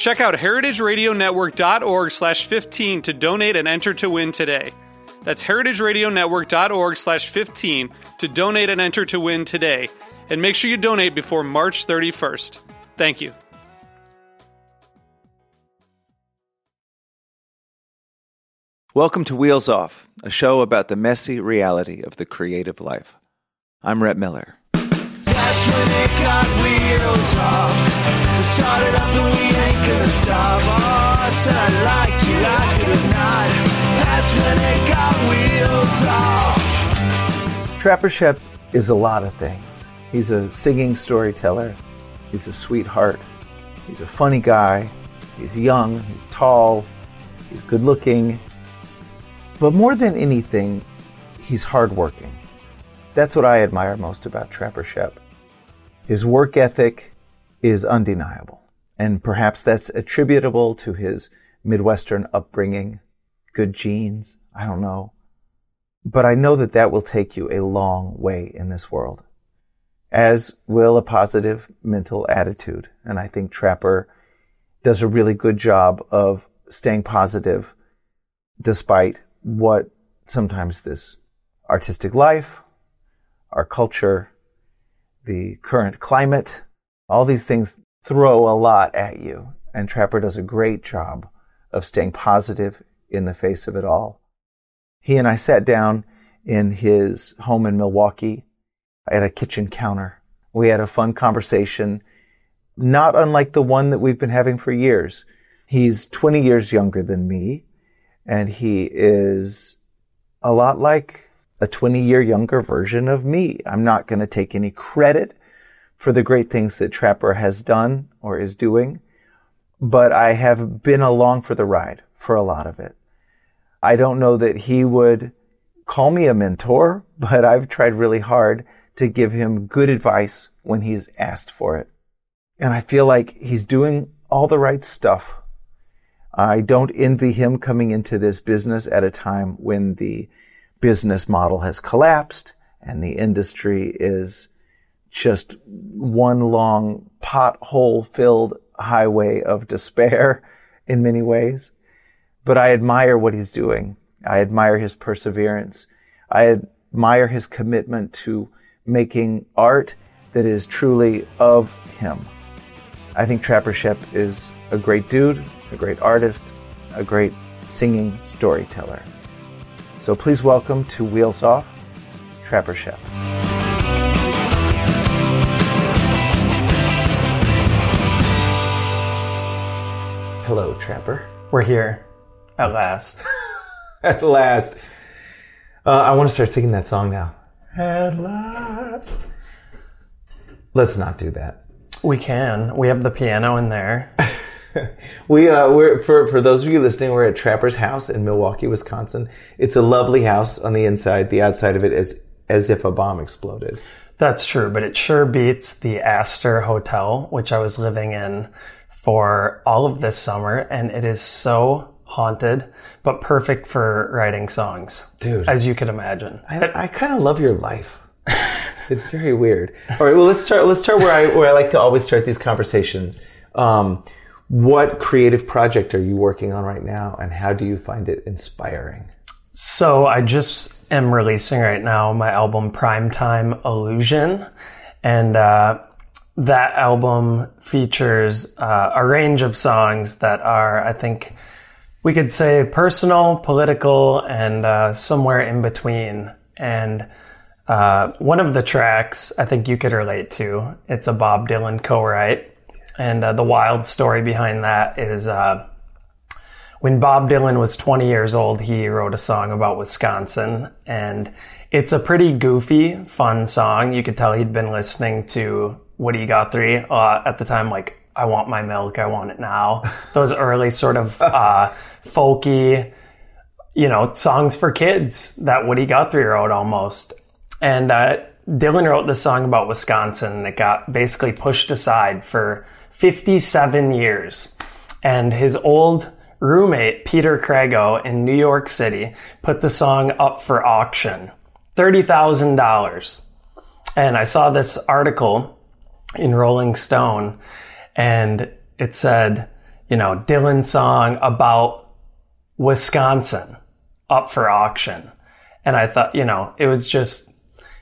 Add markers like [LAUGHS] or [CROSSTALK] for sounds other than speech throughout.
Check out heritageradionetwork.org slash 15 to donate and enter to win today. That's heritageradionetwork.org slash 15 to donate and enter to win today. And make sure you donate before March 31st. Thank you. Welcome to Wheels Off, a show about the messy reality of the creative life. I'm Rhett Miller. That's when it got wheels off. We started up and we ain't gonna stop. Oh, I liked you, like it or not. That's when it got wheels off. Trapper Schoepp is a lot of things. He's a singing storyteller. He's a sweetheart. He's a funny guy. He's young. He's tall. He's good looking. But more than anything, he's hardworking. That's what I admire most about Trapper Schoepp. His work ethic is undeniable. And perhaps that's attributable to his Midwestern upbringing, good genes. I don't know. But I know that that will take you a long way in this world, as will a positive mental attitude. And I think Trapper does a really good job of staying positive despite what sometimes this artistic life, our culture, the current climate, all these things throw a lot at you. And Trapper does a great job of staying positive in the face of it all. He and I sat down in his home in Milwaukee at a kitchen counter. We had a fun conversation, not unlike the one that we've been having for years. He's 20 years younger than me, and he is a lot like a 20 year younger version of me. I'm not going to take any credit for the great things that Trapper has done or is doing, but I have been along for the ride for a lot of it. I don't know that he would call me a mentor, [LAUGHS] but I've tried really hard to give him good advice when he's asked for it. And I feel like he's doing all the right stuff. I don't envy him coming into this business at a time when the business model has collapsed and the industry is just one long pothole filled highway of despair [LAUGHS] in many ways. But I admire what he's doing. I admire his perseverance. I admire his commitment to making art that is truly of him. I think Trapper Schoepp is a great dude, a great artist, a great singing storyteller. So please welcome to Wheels Off, Trapper Schoepp. Hello, Trapper. We're here at last. [LAUGHS] At last. Uh, I want to start singing that song now. At last. Let's not do that. We can. We have the piano in there. [LAUGHS] [LAUGHS] We uh, we're for for those of you listening, we're at Trapper's house in Milwaukee, Wisconsin. It's a lovely house on the inside. The outside of it is as if a bomb exploded. That's true, but it sure beats the Astor Hotel, which I was living in for all of this summer, and it is so haunted, but perfect for writing songs. Dude. As you could imagine. I, I kind of love your life. [LAUGHS] it's very weird. All right, well let's start. Let's start where I where I like to always start these conversations. Um, what creative project are you working on right now, and how do you find it inspiring? So I just am releasing right now my album Primetime Illusion, and uh, that album features uh, a range of songs that are, I think, we could say personal, political, and uh, somewhere in between. and uh, one of the tracks I think you could relate to. It's a Bob Dylan co-write, and uh, the wild story behind that is uh, when Bob Dylan was 20 years old, he wrote a song about Wisconsin, and it's a pretty goofy, fun song. You could tell he'd been listening to Woody Guthrie uh, at the time, like "I Want My Milk, I Want It Now." [LAUGHS] Those early sort of uh, folky, you know, songs for kids that Woody Guthrie wrote almost. And uh, Dylan wrote this song about Wisconsin, that got basically pushed aside for 57 years. And his old roommate, Peter Crago in New York City, put the song up for auction $30,000. And I saw this article in Rolling Stone, and it said, you know, Dylan song about Wisconsin up for auction. And I thought, you know, it was just,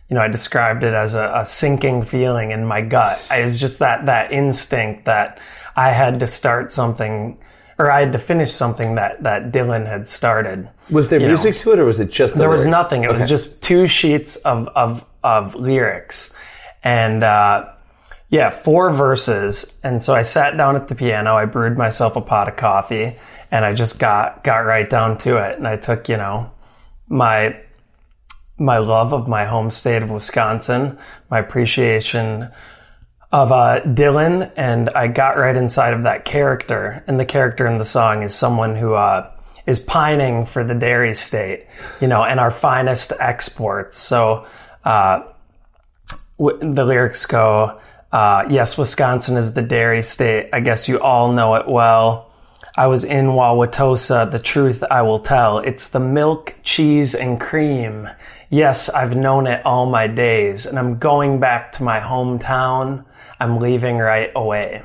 you know, I described it as a, a sinking feeling in my gut. It was just that, that instinct that I had to start something or I had to finish something that, that Dylan had started. Was there You music to it, or was it just the There was nothing. It was just two sheets of, of, of lyrics. And, uh, yeah, four verses. And so I sat down at the piano, I brewed myself a pot of coffee, and I just got, got right down to it. And I took, you know, my, my love of my home state of Wisconsin, my appreciation of uh, Dylan, and I got right inside of that character. And the character in the song is someone who uh, is pining for the dairy state, you know, and our finest exports. So uh, w- the lyrics go, uh, "Yes, Wisconsin is the dairy state. I guess you all know it well." I was in Wauwatosa. The truth I will tell. It's the milk, cheese, and cream. Yes, I've known it all my days, and I'm going back to my hometown. I'm leaving right away.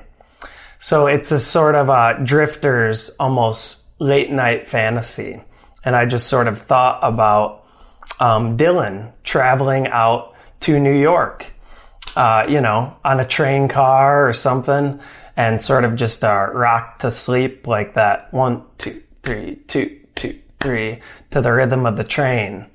So it's a sort of a drifter's almost late night fantasy. And I just sort of thought about um, Dylan traveling out to New York, uh, you know, on a train car or something, and sort of just uh, rock to sleep like that one, two, three, two, two, three to the rhythm of the train,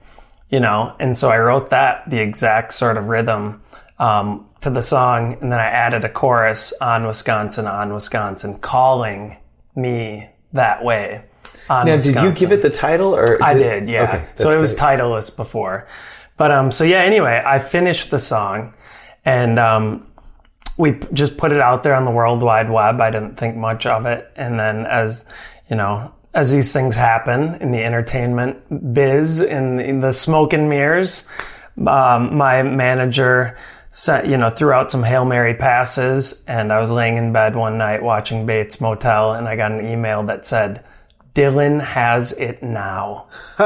you know. And so I wrote that the exact sort of rhythm um, to the song, and then I added a chorus on Wisconsin, on Wisconsin, calling me that way. Now, did you give it the title, or I did, yeah. Okay, so it was titleless before. But um so yeah, anyway, I finished the song and um we just put it out there on the World Wide Web. I didn't think much of it. And then as, you know, as these things happen in the entertainment biz, in, in the smoke and mirrors, um, my manager sent, you know, threw out some Hail Mary passes and I was laying in bed one night watching Bates Motel and I got an email that said, Dylan has it now. [LAUGHS]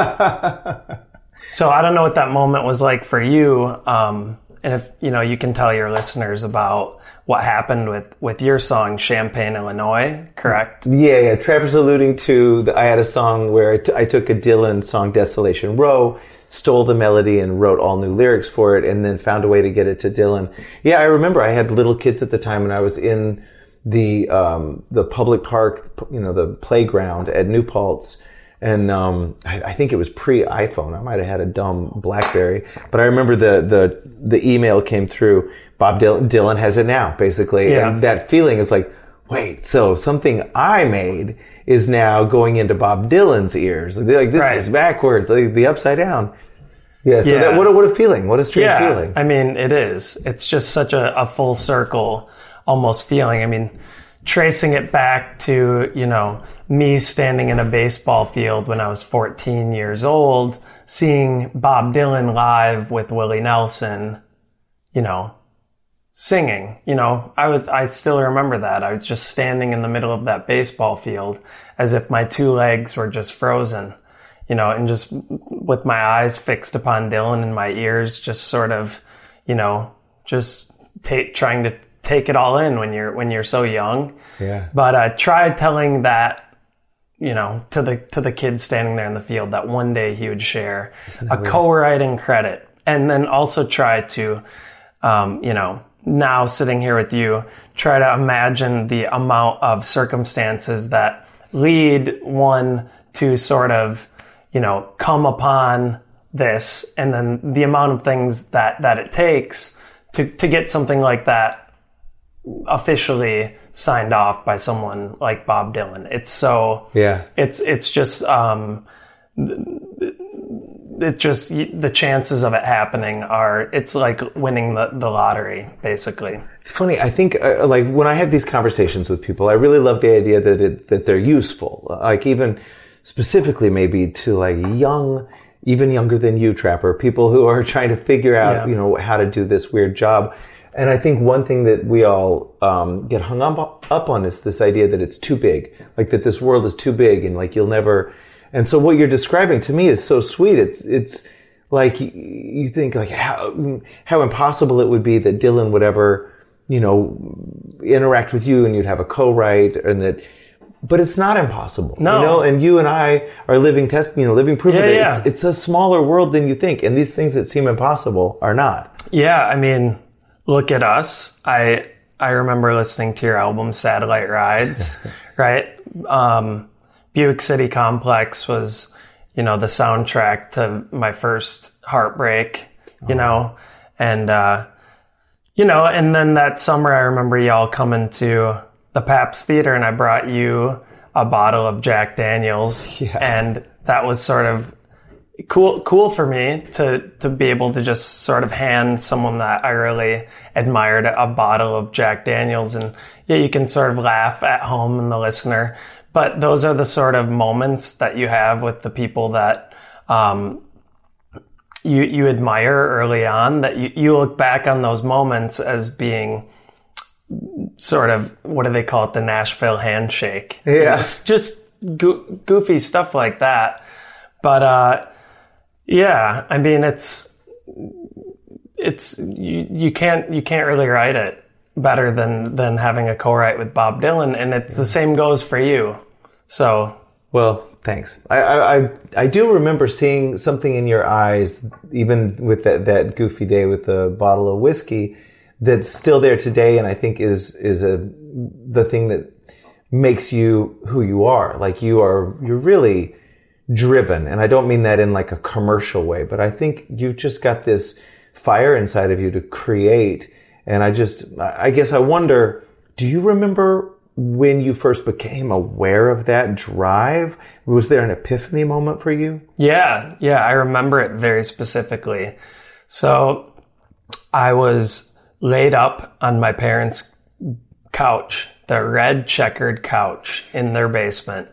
so I don't know what that moment was like for you. Um, and if, you know, you can tell your listeners about what happened with, with your song, Champaign, Illinois, correct? Yeah, yeah. Trapper's alluding to the, I had a song where I, t- I took a Dylan song, Desolation Row, stole the melody and wrote all new lyrics for it, and then found a way to get it to Dylan. Yeah, I remember I had little kids at the time, and I was in the um, the public park, you know, the playground at New Paltz. And um, I, I think it was pre iPhone. I might have had a dumb BlackBerry, but I remember the the the email came through. Bob Dylan, Dylan has it now, basically, Yeah. and that feeling is like, wait, so something I made is now going into Bob Dylan's ears. Like, like, this Right. is backwards, like the upside down. Yeah. So Yeah. that what a, what a feeling. What a strange feeling. I mean, it is. It's just such a, a full circle almost feeling. I mean, tracing it back to, you know, me standing in a baseball field when I was 14 years old, seeing Bob Dylan live with Willie Nelson, you know, singing. You know, I was I still remember that. I was just standing in the middle of that baseball field as if my two legs were just frozen. You know, and just with my eyes fixed upon Dylan and my ears just sort of, you know, just trying to take it all in when you're when you're so young. Yeah. But uh, try telling that, you know, to the to the kid standing there in the field that one day he would share a co-writing credit, and then also try to, um, you know, now sitting here with you, try to imagine the amount of circumstances that lead one to sort of, you know, come upon this and then the amount of things that that it takes to to get something like that officially signed off by someone like Bob Dylan. It's so Yeah. It's it's just um it just the chances of it happening are it's like winning the, the lottery basically. It's funny. I think uh, like when I have these conversations with people, I really love the idea that it, that they're useful. Like even specifically maybe to like young, even younger than you, trapper people who are [LAUGHS] trying to figure out Yeah. you know how to do this weird job. And I think one thing that we all um, get hung up up on is this idea that it's too big, like that this world is too big, and like you'll never. And so what you're describing to me is so sweet. It's it's like you, think like how how impossible it would be that Dylan would ever you know interact with you and you'd have a co-write and that but it's not impossible No. you know and you and I are living test you know living proof Yeah, of it yeah. It's, it's a smaller world than you think and these things that seem impossible are not Yeah, I mean, look at us. I I remember listening to your album Satellite Rides, [LAUGHS] right? Um, Buick City Complex was, you know, the soundtrack to my first heartbreak, you know, and uh, you know, and then that summer I remember y'all coming to the Pabst Theater and I brought you a bottle of Jack Daniels, [LAUGHS] Yeah. and that was sort of cool cool for me to to be able to just sort of hand someone that I really admired a bottle of Jack Daniels and yeah you can sort of laugh at home and the listener. But those are the sort of moments that you have with the people that um, you you admire early on that you, you look back on those moments as being sort of what do they call it? The Nashville handshake. Yeah. Just go- goofy stuff like that. But uh yeah i mean it's it's you, you can't you can't really write it better than than having a co-write with bob dylan and it's the same goes for you. So well thanks. I, I I I do remember seeing something in your eyes even with that that goofy day with the bottle of whiskey that's still there today and I think is is a the thing that makes you who you are. Like you are you're really driven. And i don't mean that in like a commercial way but i think you've just got this fire inside of you to create. And i just i guess i wonder do you remember when you first became aware of that drive? Was there an epiphany moment for you? Yeah, yeah, I remember it very specifically. So I was laid up on my parents' couch, the red checkered couch in their basement,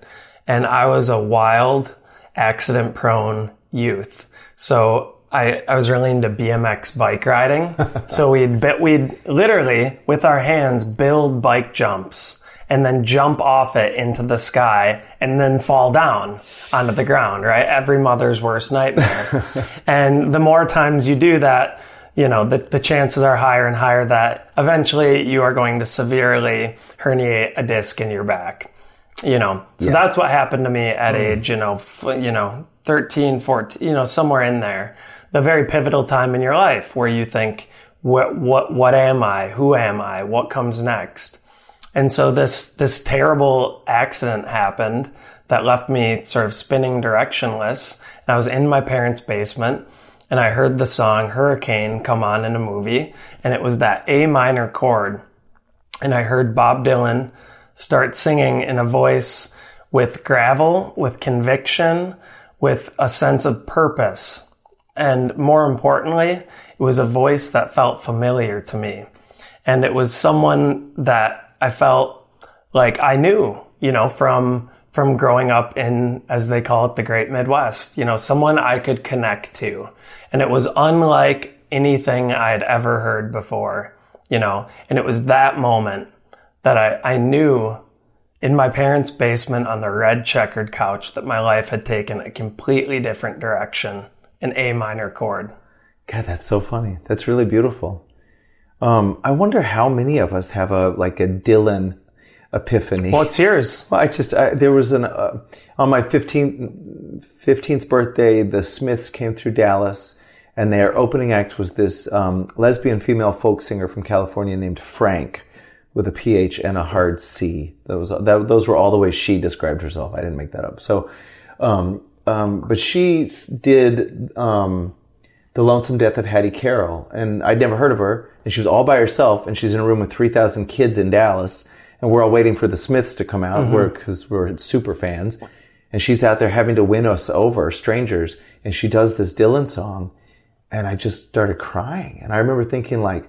and I was a wild, accident prone youth. So I, I was really into BMX bike riding. [LAUGHS] so we'd bet we'd literally with our hands build bike jumps and then jump off it into the sky and then fall down onto the ground, right? Every mother's worst nightmare. [LAUGHS] and the more times you do that, you know, the, the chances are higher and higher that eventually you are going to severely herniate a disc in your back. You know, so that's what happened to me at mm-hmm. age, you know, f- you know, 13, 14, you know, somewhere in there. The very pivotal time in your life where you think, what, what, what am I? Who am I? What comes next? And so this this terrible accident happened that left me sort of spinning directionless. And I was in my parents' basement and I heard the song Hurricane come on in a movie and it was that A minor chord. And I heard Bob Dylan start singing in a voice with gravel, with conviction, with a sense of purpose. And more importantly, it was a voice that felt familiar to me. And it was someone that I felt like I knew, you know, from from growing up in as they call it the great midwest, you know, someone I could connect to. And it was unlike anything I had ever heard before, you know. And it was that moment that I, I knew in my parents' basement on the red checkered couch that my life had taken a completely different direction, an A minor chord. God, that's so funny. That's really beautiful. Um, I wonder how many of us have a like a Dylan epiphany. What's yours? [LAUGHS] Well, I just I, there was an uh, on my 15th 15th birthday. The Smiths came through Dallas, and their opening act was this um, lesbian female folk singer from California named Phranc, with a PH and a hard C. Those that, those were all the ways she described herself. I didn't make that up. So. Um, um, but she did um, the Lonesome Death of Hattie Carroll, and I'd never heard of her. And she was all by herself, and she's in a room with three thousand kids in Dallas, and we're all waiting for the Smiths to come out, because we're super fans. And she's out there having to win us over, strangers, and she does this Dylan song, and I just started crying. And I remember thinking like,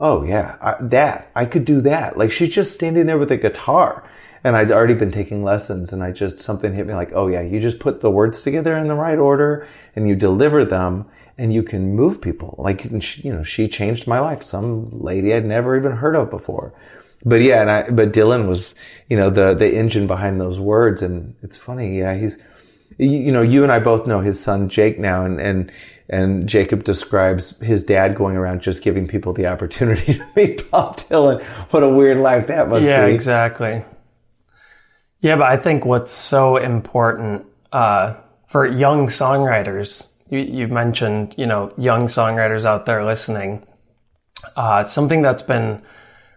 oh yeah, I, that I could do that. Like she's just standing there with a guitar, and I'd already been taking lessons, and I just something hit me like, oh yeah, you just put the words together in the right order, and you deliver them, and you can move people. Like she, you know, she changed my life. Some lady I'd never even heard of before. But yeah, and I, but Dylan was, you know, the the engine behind those words, and it's funny. Yeah, he's you, you know, you and I both know his son Jake now, and and and Jakob describes his dad going around just giving people the opportunity [LAUGHS] to meet Bob Dylan. What a weird life that must yeah, be. Yeah, exactly. Yeah, but I think what's so important uh, for young songwriters, you, you mentioned, you know, young songwriters out there listening. Uh, something that's been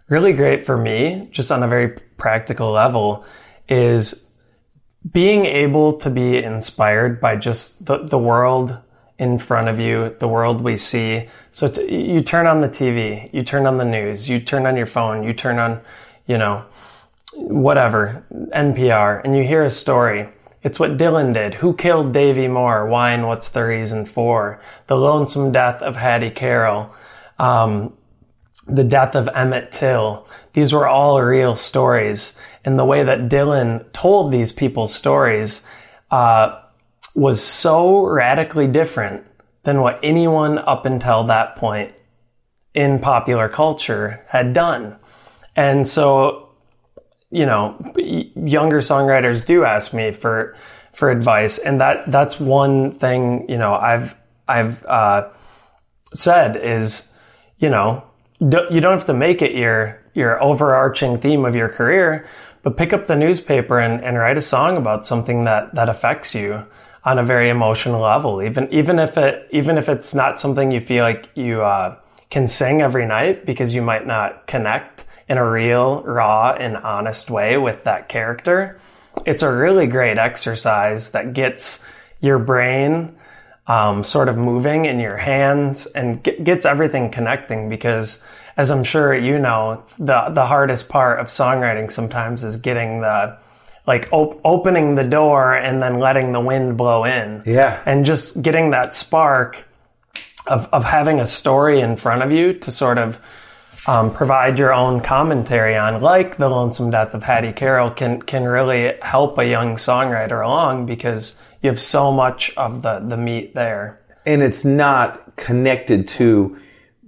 really great for me, just on a very practical level, is being able to be inspired by just the, the world in front of you, the world we see. So t- you turn on the TV, you turn on the news, you turn on your phone, you turn on, you know, whatever, NPR, and you hear a story. It's what Dylan did. Who killed Davy Moore? Why and what's the reason for? The lonesome death of Hattie Carroll. Um, the death of Emmett Till. These were all real stories. And the way that Dylan told these people's stories uh, was so radically different than what anyone up until that point in popular culture had done. And so, you know, younger songwriters do ask me for for advice, and that that's one thing you know I've I've uh, said is, you know, you don't have to make it your your overarching theme of your career, but pick up the newspaper and, and write a song about something that that affects you on a very emotional level. Even even if it even if it's not something you feel like you uh, can sing every night because you might not connect in a real, raw, and honest way with that character. It's a really great exercise that gets your brain um, sort of moving in your hands and get, gets everything connecting because as I'm sure you know, the, the hardest part of songwriting sometimes is getting the, like op- opening the door and then letting the wind blow in. Yeah. And just getting that spark of, of having a story in front of you to sort of um, provide your own commentary on, like the lonesome death of Hattie Carroll, can can really help a young songwriter along because you have so much of the the meat there. and it's not connected to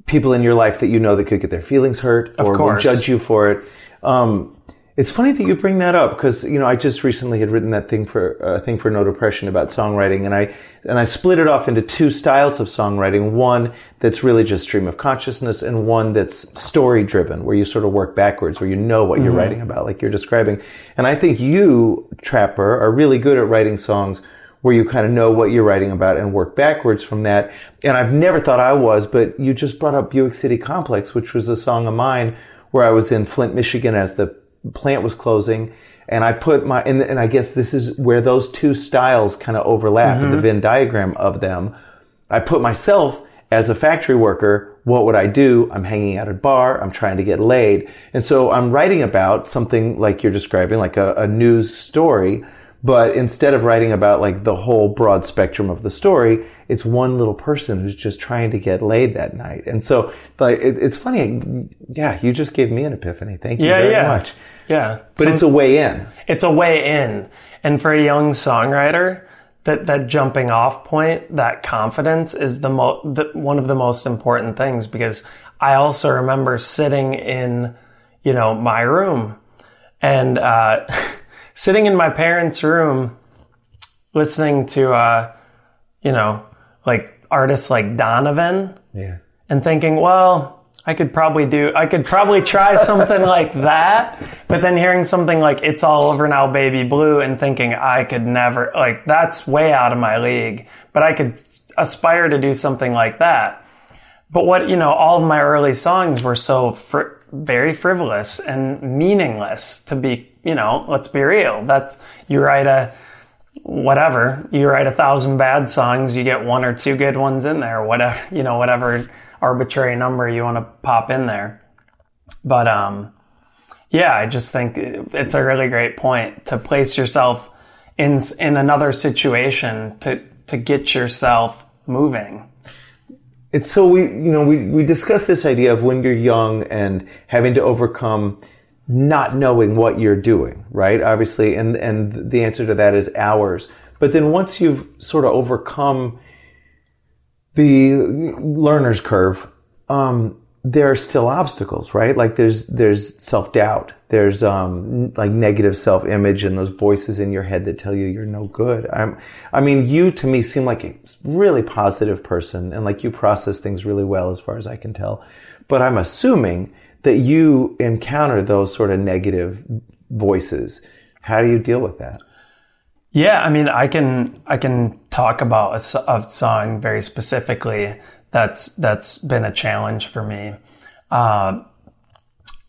people in your life that you know that could get their feelings hurt or will judge you for it. Um, it's funny that you bring that up because you know I just recently had written that thing for a thing for No Depression about songwriting, and I and I split it off into two styles of songwriting. One that's really just stream of consciousness, and one that's story driven, where you sort of work backwards, where you know what you're mm-hmm. writing about, like you're describing. And I think you, Trapper, are really good at writing songs where you kind of know what you're writing about and work backwards from that. And I've never thought I was, but you just brought up Buick City Complex, which was a song of mine where I was in Flint, Michigan as the plant was closing. And I put my, and, and I guess this is where those two styles kind of overlap in the mm-hmm. Venn diagram of them. I put myself as a factory worker. What would I do? I'm hanging out at a bar. I'm trying to get laid. And so I'm writing about something like you're describing, like a, a news story. But instead of writing about like the whole broad spectrum of the story, it's one little person who's just trying to get laid that night. And so, like, it, it's funny. Yeah, you just gave me an epiphany. Thank you Yeah, very yeah. much. Yeah, But it's a way in. it's a way in. And for a young songwriter, that that jumping off point, that confidence is the, mo- the one of the most important things because I also remember sitting in, you know, my room and uh, [LAUGHS] sitting in my parents' room, listening to, uh, you know, like artists like Donovan Yeah. and thinking, well, I could probably do, I could probably try [LAUGHS] something like that. But then hearing something like It's All Over Now, Baby Blue, and thinking I could never, like, that's way out of my league. But I could aspire to do something like that. But what, you know, all of my early songs were so fr- very frivolous and meaningless to be, you know, let's be real. That's, you write a, whatever. You write a thousand bad songs, you get one or two good ones in there. Whatever you know, whatever arbitrary number you want to pop in there. But um, yeah, I just think it's a really great point to place yourself in in another situation to to get yourself moving. It's so we, you know, we, we discussed this idea of when you're young and having to overcome not knowing what you're doing, right? Obviously, and, and the answer to that is hours. But then once you've sort of overcome the learner's curve, um, there are still obstacles, right? Like there's there's self doubt, there's um, like negative self image, and those voices in your head that tell you you're no good. I'm, I mean, you to me seem like a really positive person, and like you process things really well, as far as I can tell. But I'm assuming that you encounter those sort of negative voices. How do you deal with that? Yeah, I mean, I can I can talk about a, a song very specifically that's that's been a challenge for me. Uh,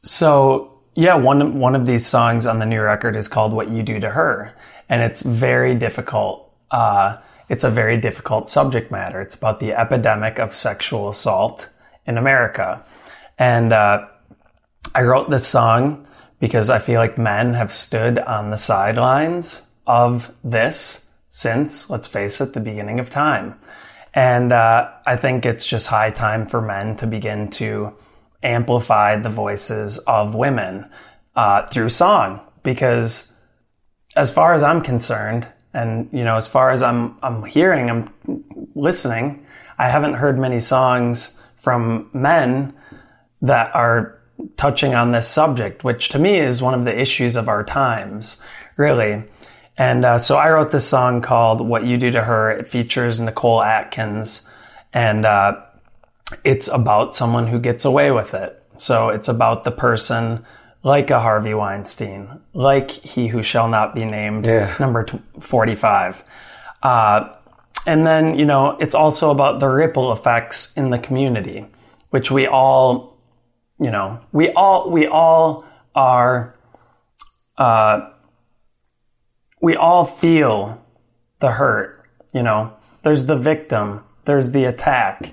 so yeah, one one of these songs on the new record is called "What You Do to Her," and it's very difficult. Uh, it's a very difficult subject matter. It's about the epidemic of sexual assault in America, and uh, I wrote this song because I feel like men have stood on the sidelines of this since, let's face it, the beginning of time. And uh, I think it's just high time for men to begin to amplify the voices of women uh, through song. Because as far as I'm concerned, and you know, as far as I'm I'm hearing, I'm listening, I haven't heard many songs from men that are touching on this subject, which to me is one of the issues of our times, really. And uh, so I wrote this song called What You Do to Her. It features Nicole Atkins, and uh, it's about someone who gets away with it. So it's about the person like a Harvey Weinstein, like he who shall not be named, yeah. number 45. Uh, and then, you know, it's also about the ripple effects in the community, which we all, you know, we all, we all are, uh, we all feel the hurt, you know. There's the victim, there's the attack,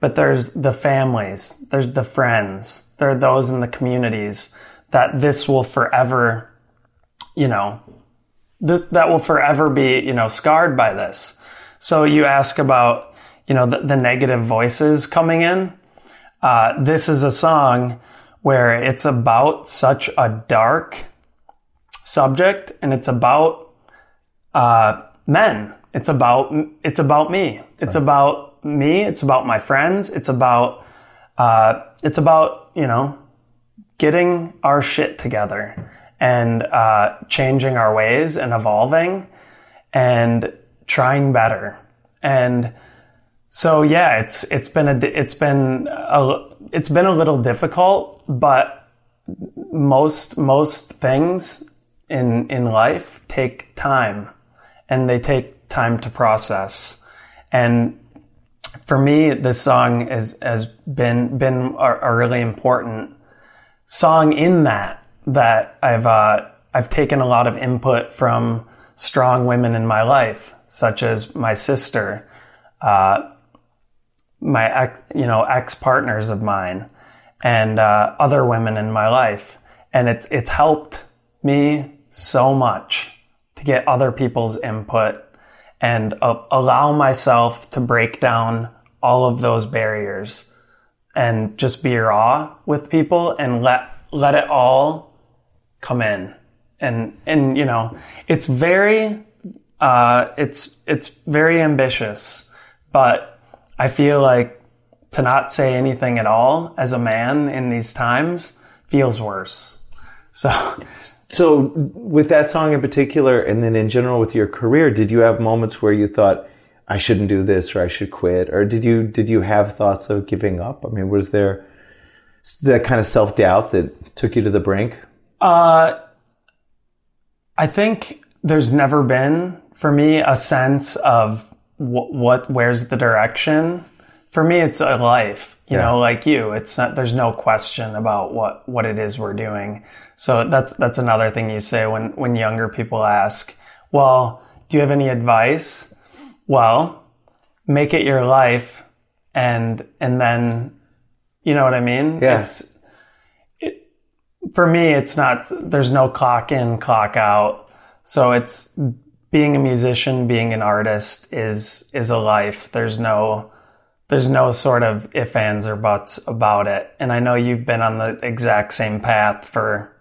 but there's the families, there's the friends, there are those in the communities that this will forever, you know, th- that will forever be, you know, scarred by this. So you ask about, you know, the, the negative voices coming in. Uh, this is a song where it's about such a dark subject and it's about uh, men. It's about it's about me. It's right. about me. It's about my friends. It's about uh, it's about you know getting our shit together and uh, changing our ways and evolving and trying better. And so yeah, it's it's been a it's been a, it's been a little difficult, but most most things in in life take time and they take time to process. And for me this song is, has been been a, a, really important song in that that I've uh, I've taken a lot of input from strong women in my life such as my sister uh, my ex, you know ex partners of mine and uh, other women in my life. And it's it's helped me so much to get other people's input and uh, allow myself to break down all of those barriers and just be raw with people and let let it all come in. And and you know it's very uh, it's it's very ambitious but i feel like to not say anything at all as a man in these times feels worse [LAUGHS] so so, with that song in particular, and then in general with your career, did you have moments where you thought, "I shouldn't do this," or "I should quit," or did you did you have thoughts of giving up? I mean, was there that kind of self doubt that took you to the brink? Uh, I think there's never been for me a sense of what, what where's the direction. For me, it's a life you yeah. know, like you, it's not, there's no question about what, what it is we're doing. So that's, that's another thing you say when, when younger people ask, well, do you have any advice? Well, make it your life and and then you know what I mean? Yeah. It's it, for me it's not there's no clock in, clock out. So it's being a musician, being an artist is is a life. There's no there's no sort of if ands or buts about it. And I know you've been on the exact same path for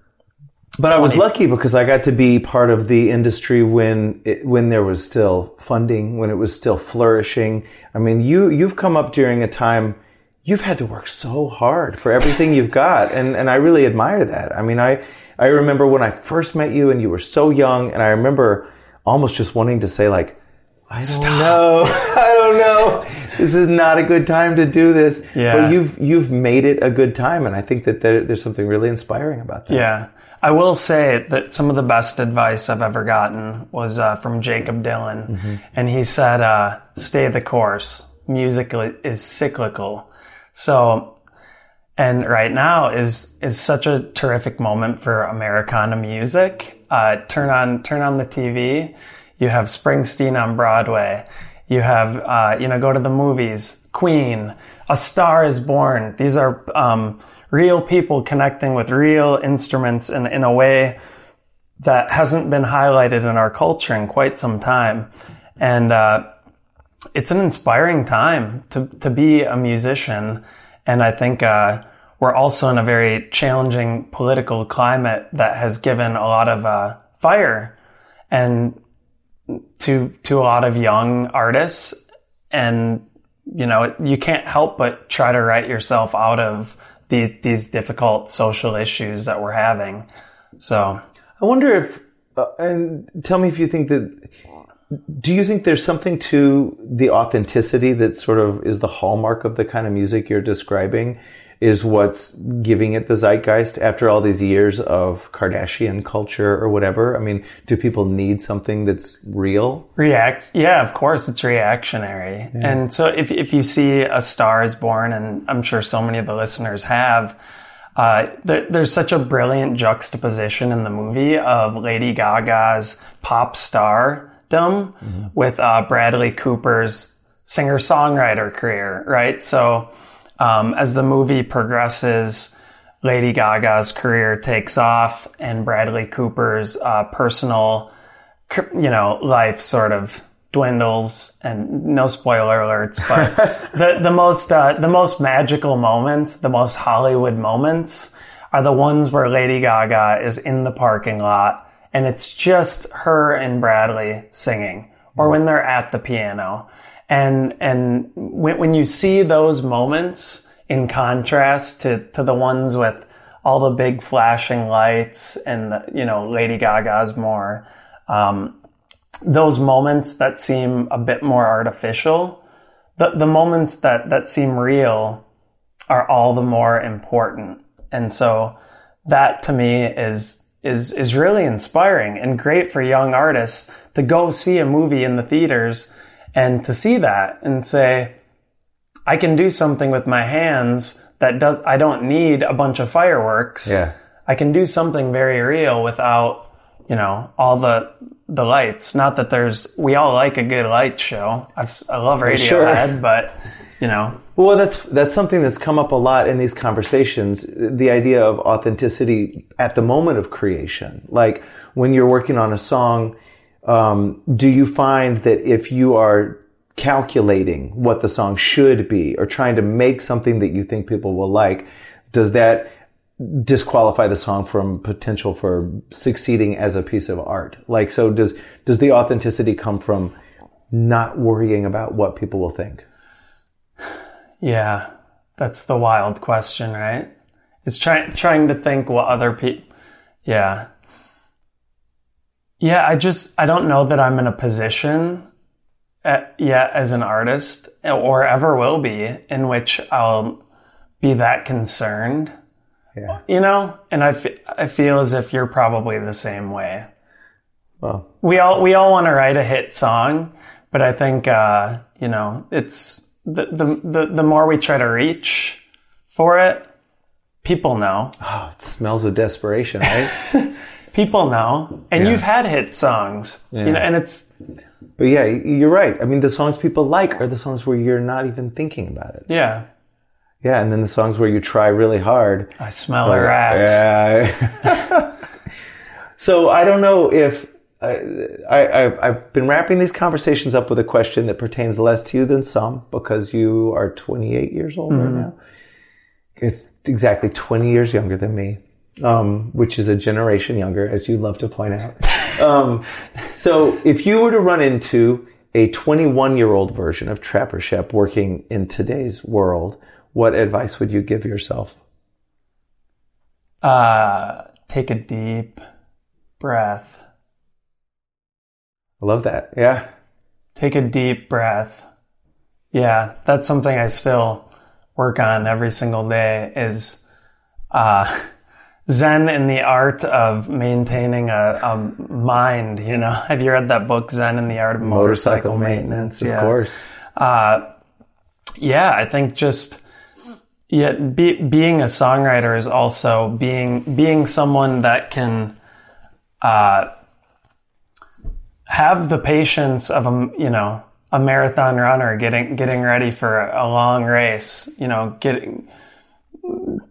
But I was lucky because I got to be part of the industry when it, when there was still funding, when it was still flourishing. I mean, you you've come up during a time you've had to work so hard for everything you've got, and and I really admire that. I mean, I I remember when I first met you and you were so young, and I remember almost just wanting to say like. I don't know. [LAUGHS] I don't know. This is not a good time to do this. Yeah. But you've you've made it a good time, and I think that there, there's something really inspiring about that. Yeah. I will say that some of the best advice I've ever gotten was uh, from Jakob Dylan. And he said, uh, stay the course. Music is cyclical. So, and right now is, is such a terrific moment for Americana music. Uh, turn on, turn on the TV. You have Springsteen on Broadway. You have, uh, you know, go to the movies. Queen, A Star is Born. These are, um, real people connecting with real instruments in, in a way that hasn't been highlighted in our culture in quite some time. And uh, it's an inspiring time to, to be a musician. And I think uh, we're also in a very challenging political climate that has given a lot of uh, fire and to to a lot of young artists. And you know, you can't help but try to write yourself out of these these difficult social issues that we're having. So I wonder if, uh, and tell me if you think that, do you think there's something to the authenticity that sort of is the hallmark of the kind of music you're describing? Is what's giving it the zeitgeist after all these years of Kardashian culture or whatever? I mean, do people need something that's real? react, yeah, of course, it's reactionary. And so if if you see a Star is Born, and I'm sure so many of the listeners have. Uh, there, there's such a brilliant juxtaposition in the movie of Lady Gaga's pop stardom with uh, Bradley Cooper's singer songwriter career, right? So, um, as the movie progresses, Lady Gaga's career takes off, and Bradley Cooper's uh, personal, you know, life sort of dwindles. And no spoiler alerts, but [LAUGHS] the the most uh, the most magical moments, the most Hollywood moments, are the ones where Lady Gaga is in the parking lot and it's just her and Bradley singing, or when they're at the piano. And and when, when you see those moments in contrast to, to the ones with all the big flashing lights and the, you know Lady Gaga's more um, those moments that seem a bit more artificial, the the moments that that seem real are all the more important. And so that to me is is is really inspiring and great for young artists to go see a movie in the theaters and to see that and say I can do something with my hands that does I don't need a bunch of fireworks. Yeah. I can do something very real without, you know, all the the lights. Not that there's we all like a good light show. I've, si love Sure. Radiohead, but you know, Well, that's that's something that's come up a lot in these conversations. The idea of authenticity at the moment of creation, like when you're working on a song, um, do you find that if you are calculating what the song should be or trying to make something that you think people will like, does that disqualify the song from potential for succeeding as a piece of art? Like, so does does the authenticity come from not worrying about what people will think? Yeah, that's the wild question, right? It's trying trying to think what other people. Yeah, yeah. I just I don't know that I'm in a position at, yet as an artist, or ever will be, in which I'll be that concerned. Yeah. You know, and I, I feel as if you're probably the same way. Well, We all we all want to write a hit song, but I think uh, you know it's the, the the the more we try to reach for it, people know. Oh, it smells of desperation, right? [LAUGHS] people know, and Yeah. you've had hit songs, Yeah. you know, and it's But yeah, you're right. I mean, the songs people like are the songs where you're not even thinking about it. yeah. Yeah, and then the songs where you try really hard. I smell a rat. Yeah. [LAUGHS] so I don't know if I, I've, I've been wrapping these conversations up with a question that pertains less to you than some because you are 28 years old right now. It's exactly 20 years younger than me, um, which is a generation younger, as you love to point out. [LAUGHS] Um, so if you were to run into a 21 year old version of Trapper Schoepp working in today's world, what advice would you give yourself? Uh, take a deep breath. I love that. Yeah. Take a deep breath. Yeah, that's something I still work on every single day is uh, [LAUGHS] Zen in the art of maintaining a, a mind, you know. [LAUGHS] Have you read that book, Zen in the Art of Motorcycle, Maintenance? Of Yeah. course. Uh, yeah, I think just yeah, be, being a songwriter is also being being someone that can uh, have the patience of a you know a marathon runner getting getting ready for a long race. You know, getting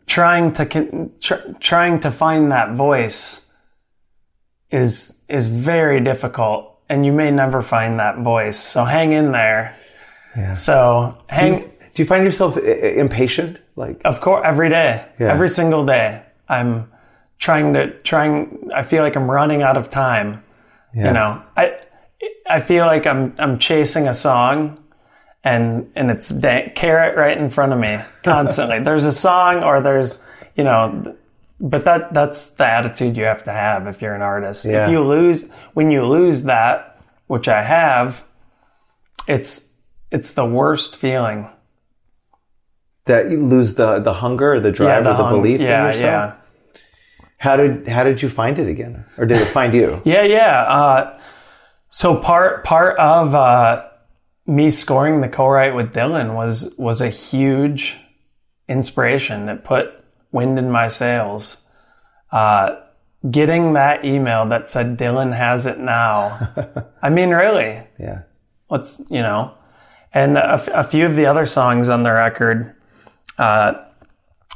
trying to tr- trying to find that voice is is very difficult, and you may never find that voice. So hang in there. Yeah. So hang. Do you find yourself i- impatient? Like, Of course, every day, Yeah. every single day, I'm trying to trying. I feel like I'm running out of time. Yeah. You know, I I feel like I'm I'm chasing a song, and and it's da- carrot right in front of me constantly. [LAUGHS] there's a song, or there's you know, but that that's the attitude you have to have if you're an artist. Yeah. If you lose when you lose that, which I have, it's it's the worst feeling. that you lose the the hunger, or the drive, or the hung- belief yeah, in yourself. yeah. How did how did you find it again, or did it find you? [LAUGHS] Yeah, yeah. Uh, so part part of uh, me scoring the co-write with Dylan was was a huge inspiration. that put wind in my sails. Uh, getting that email that said Dylan has it now. [LAUGHS] I mean, really, yeah. let's you know, and a, f- a few of the other songs on the record uh,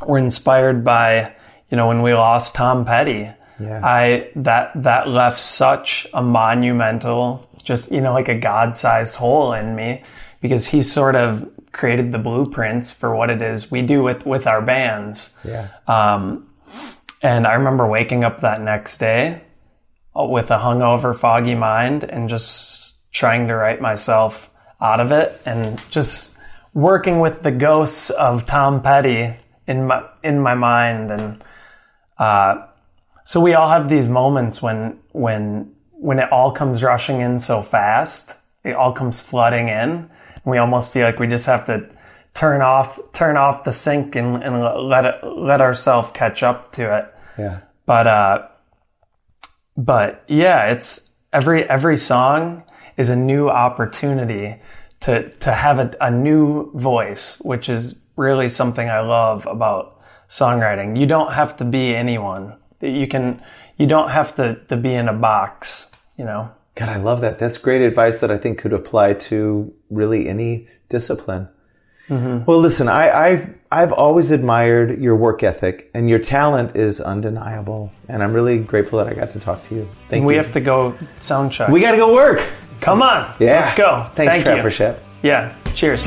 were inspired by you know when we lost Tom Petty. Yeah. I that that left such a monumental, just you know, like a god-sized hole in me because he sort of created the blueprints for what it is we do with with our bands. Yeah. Um, and I remember waking up that next day uh, with a hungover, foggy mind and just trying to write myself out of it and just working with the ghosts of Tom Petty in my, in my mind. And, uh, so we all have these moments when, when, when it all comes rushing in so fast, it all comes flooding in. And we almost feel like we just have to turn off, turn off the sink and, and let it, let ourselves catch up to it Yeah. but uh but yeah it's every every song is a new opportunity to to have a, a new voice which is really something i love about songwriting you don't have to be anyone you can you don't have to to be in a box you know God, I love that. That's great advice that I think could apply to really any discipline. Mm-hmm. Well, listen, I, I've I've always admired your work ethic, and your talent is undeniable. And I'm really grateful that I got to talk to you. Thank we you. We have to go sound check we got to go work. come on Yeah, let's go Thanks, Thank Trapper. Schoepp. yeah cheers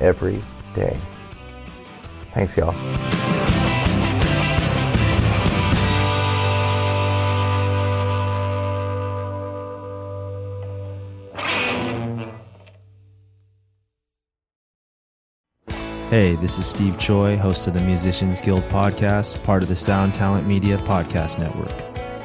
every day. Thanks, y'all. Hey, this is Steve Choi, host of the Musicians Guild podcast, part of the Sound Talent Media Podcast Network.